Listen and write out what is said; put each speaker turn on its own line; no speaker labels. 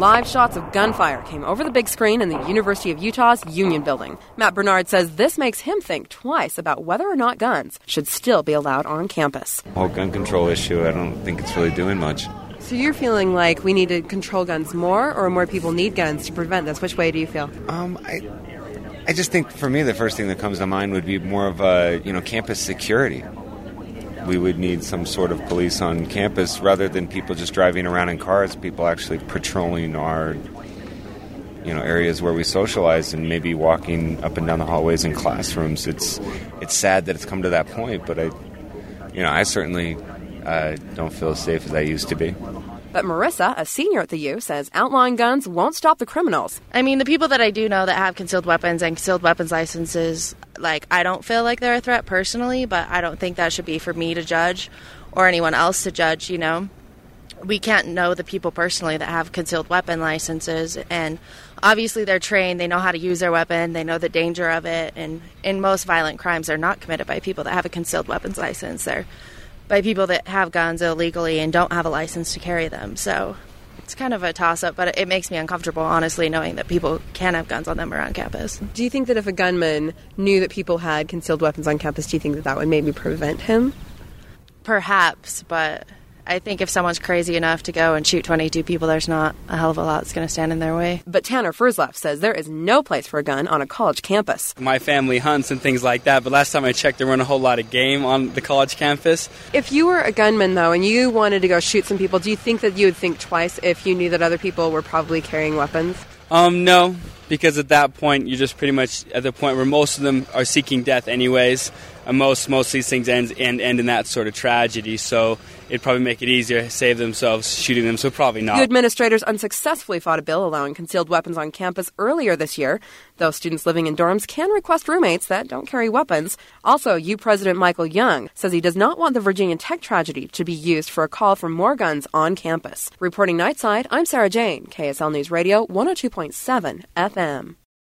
Live shots of gunfire came over the big screen in the University of Utah's Union Building. Matt Bernard says this makes him think twice about whether or not guns should still be allowed on campus.
The whole gun control issue, I don't think it's really doing much.
So you're feeling like we need to control guns more, or more people need guns to prevent this? Which way do you feel?
Um, I, I just think for me the first thing that comes to mind would be more of a you know campus security. We would need some sort of police on campus rather than people just driving around in cars. People actually patrolling our you know areas where we socialize and maybe walking up and down the hallways in classrooms. It's it's sad that it's come to that point, but I you know I certainly uh, don't feel as safe as I used to be.
But Marissa, a senior at the U, says outlawing guns won't stop the criminals.
I mean, the people that I do know that have concealed weapons and concealed weapons licenses, like, I don't feel like they're a threat personally, but I don't think that should be for me to judge or anyone else to judge, you know? We can't know the people personally that have concealed weapon licenses, and obviously they're trained, they know how to use their weapon, they know the danger of it, and in most violent crimes, they're not committed by people that have a concealed weapons license. They're by people that have guns illegally and don't have a license to carry them. So it's kind of a toss up, but it makes me uncomfortable, honestly, knowing that people can have guns on them around campus.
Do you think that if a gunman knew that people had concealed weapons on campus, do you think that that would maybe prevent him?
Perhaps, but I think if someone's crazy enough to go and shoot 22 people, there's not a hell of a lot that's going to stand in their way.
But Tanner Furzleff says there is no place for a gun on a college campus.
My family hunts and things like that, but last time I checked, there weren't a whole lot of game on the college campus.
If you were a gunman, though, and you wanted to go shoot some people, do you think that you would think twice if you knew that other people were probably carrying weapons?
Um, no, because at that point, you're just pretty much at the point where most of them are seeking death, anyways. And most most of these things end, end end in that sort of tragedy. So it'd probably make it easier to save themselves shooting them. So probably not.
The administrators unsuccessfully fought a bill allowing concealed weapons on campus earlier this year, though students living in dorms can request roommates that don't carry weapons. Also, U President Michael Young says he does not want the Virginia Tech tragedy to be used for a call for more guns on campus. Reporting Nightside, I'm Sarah Jane, KSL News Radio 102.7 FM.